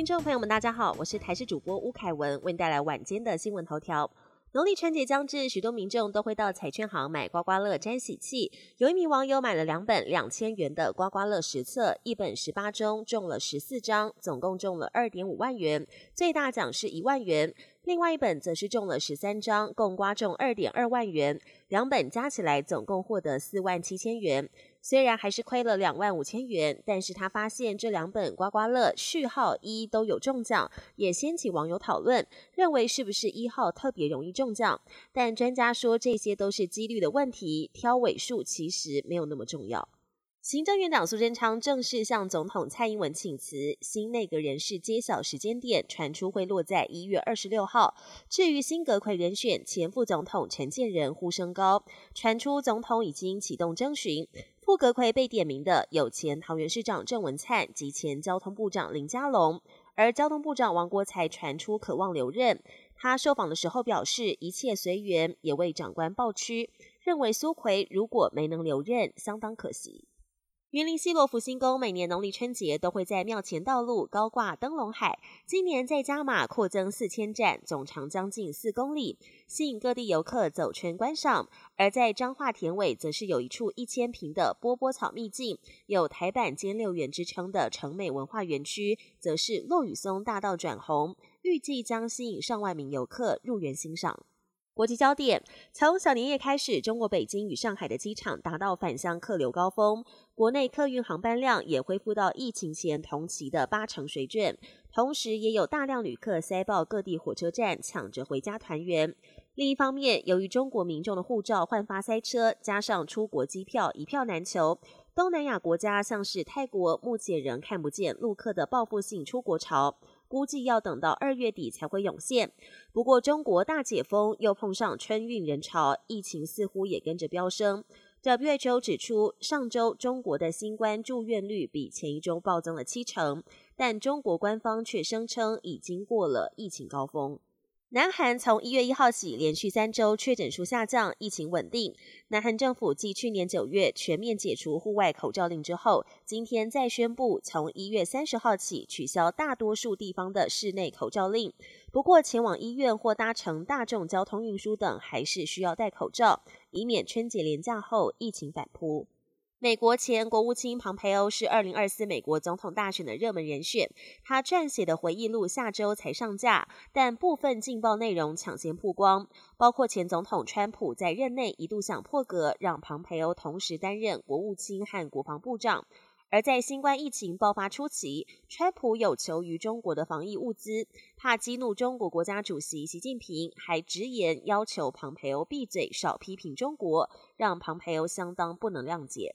听众朋友们，大家好，我是台视主播吴凯文，为您带来晚间的新闻头条。农历春节将至，许多民众都会到彩券行买刮刮乐沾喜气。有一名网友买了两本两千元的刮刮乐实测，一本十八中中了十四张，总共中了二点五万元，最大奖是一万元。另外一本则是中了十三张，共刮中二点二万元，两本加起来总共获得四万七千元。虽然还是亏了两万五千元，但是他发现这两本刮刮乐序号一都有中奖，也掀起网友讨论，认为是不是一号特别容易中奖？但专家说这些都是几率的问题，挑尾数其实没有那么重要。行政院长苏贞昌正式向总统蔡英文请辞，新内阁人事揭晓时间点传出会落在一月二十六号。至于新阁魁人选，前副总统陈建仁呼声高，传出总统已经启动征询。副阁魁被点名的有前桃园市长郑文灿及前交通部长林佳龙，而交通部长王国才传出渴望留任。他受访的时候表示一切随缘，也为长官抱屈，认为苏奎如果没能留任，相当可惜。云林西罗福星宫每年农历春节都会在庙前道路高挂灯笼海，今年在加码扩增四千盏，总长将近四公里，吸引各地游客走圈观赏。而在彰化田尾，则是有一处一千平的波波草秘境，有台版兼六园之称的城美文化园区，则是落雨松大道转红，预计将吸引上万名游客入园欣赏。国际焦点：从小年夜开始，中国北京与上海的机场达到返乡客流高峰，国内客运航班量也恢复到疫情前同期的八成水准。同时，也有大量旅客塞爆各地火车站，抢着回家团圆。另一方面，由于中国民众的护照换发塞车，加上出国机票一票难求，东南亚国家像是泰国，目前仍看不见陆客的报复性出国潮。估计要等到二月底才会涌现。不过，中国大解封又碰上春运人潮，疫情似乎也跟着飙升。WHO 指出，上周中国的新冠住院率比前一周暴增了七成，但中国官方却声称已经过了疫情高峰。南韩从一月一号起，连续三周确诊数下降，疫情稳定。南韩政府继去年九月全面解除户外口罩令之后，今天再宣布从一月三十号起取消大多数地方的室内口罩令。不过，前往医院或搭乘大众交通运输等，还是需要戴口罩，以免春节连假后疫情反扑。美国前国务卿庞培欧是二零二四美国总统大选的热门人选。他撰写的回忆录下周才上架，但部分劲爆内容抢先曝光，包括前总统川普在任内一度想破格让庞培欧同时担任国务卿和国防部长。而在新冠疫情爆发初期，川普有求于中国的防疫物资，怕激怒中国国家主席习近平，还直言要求庞培欧闭嘴，少批评中国，让庞培欧相当不能谅解。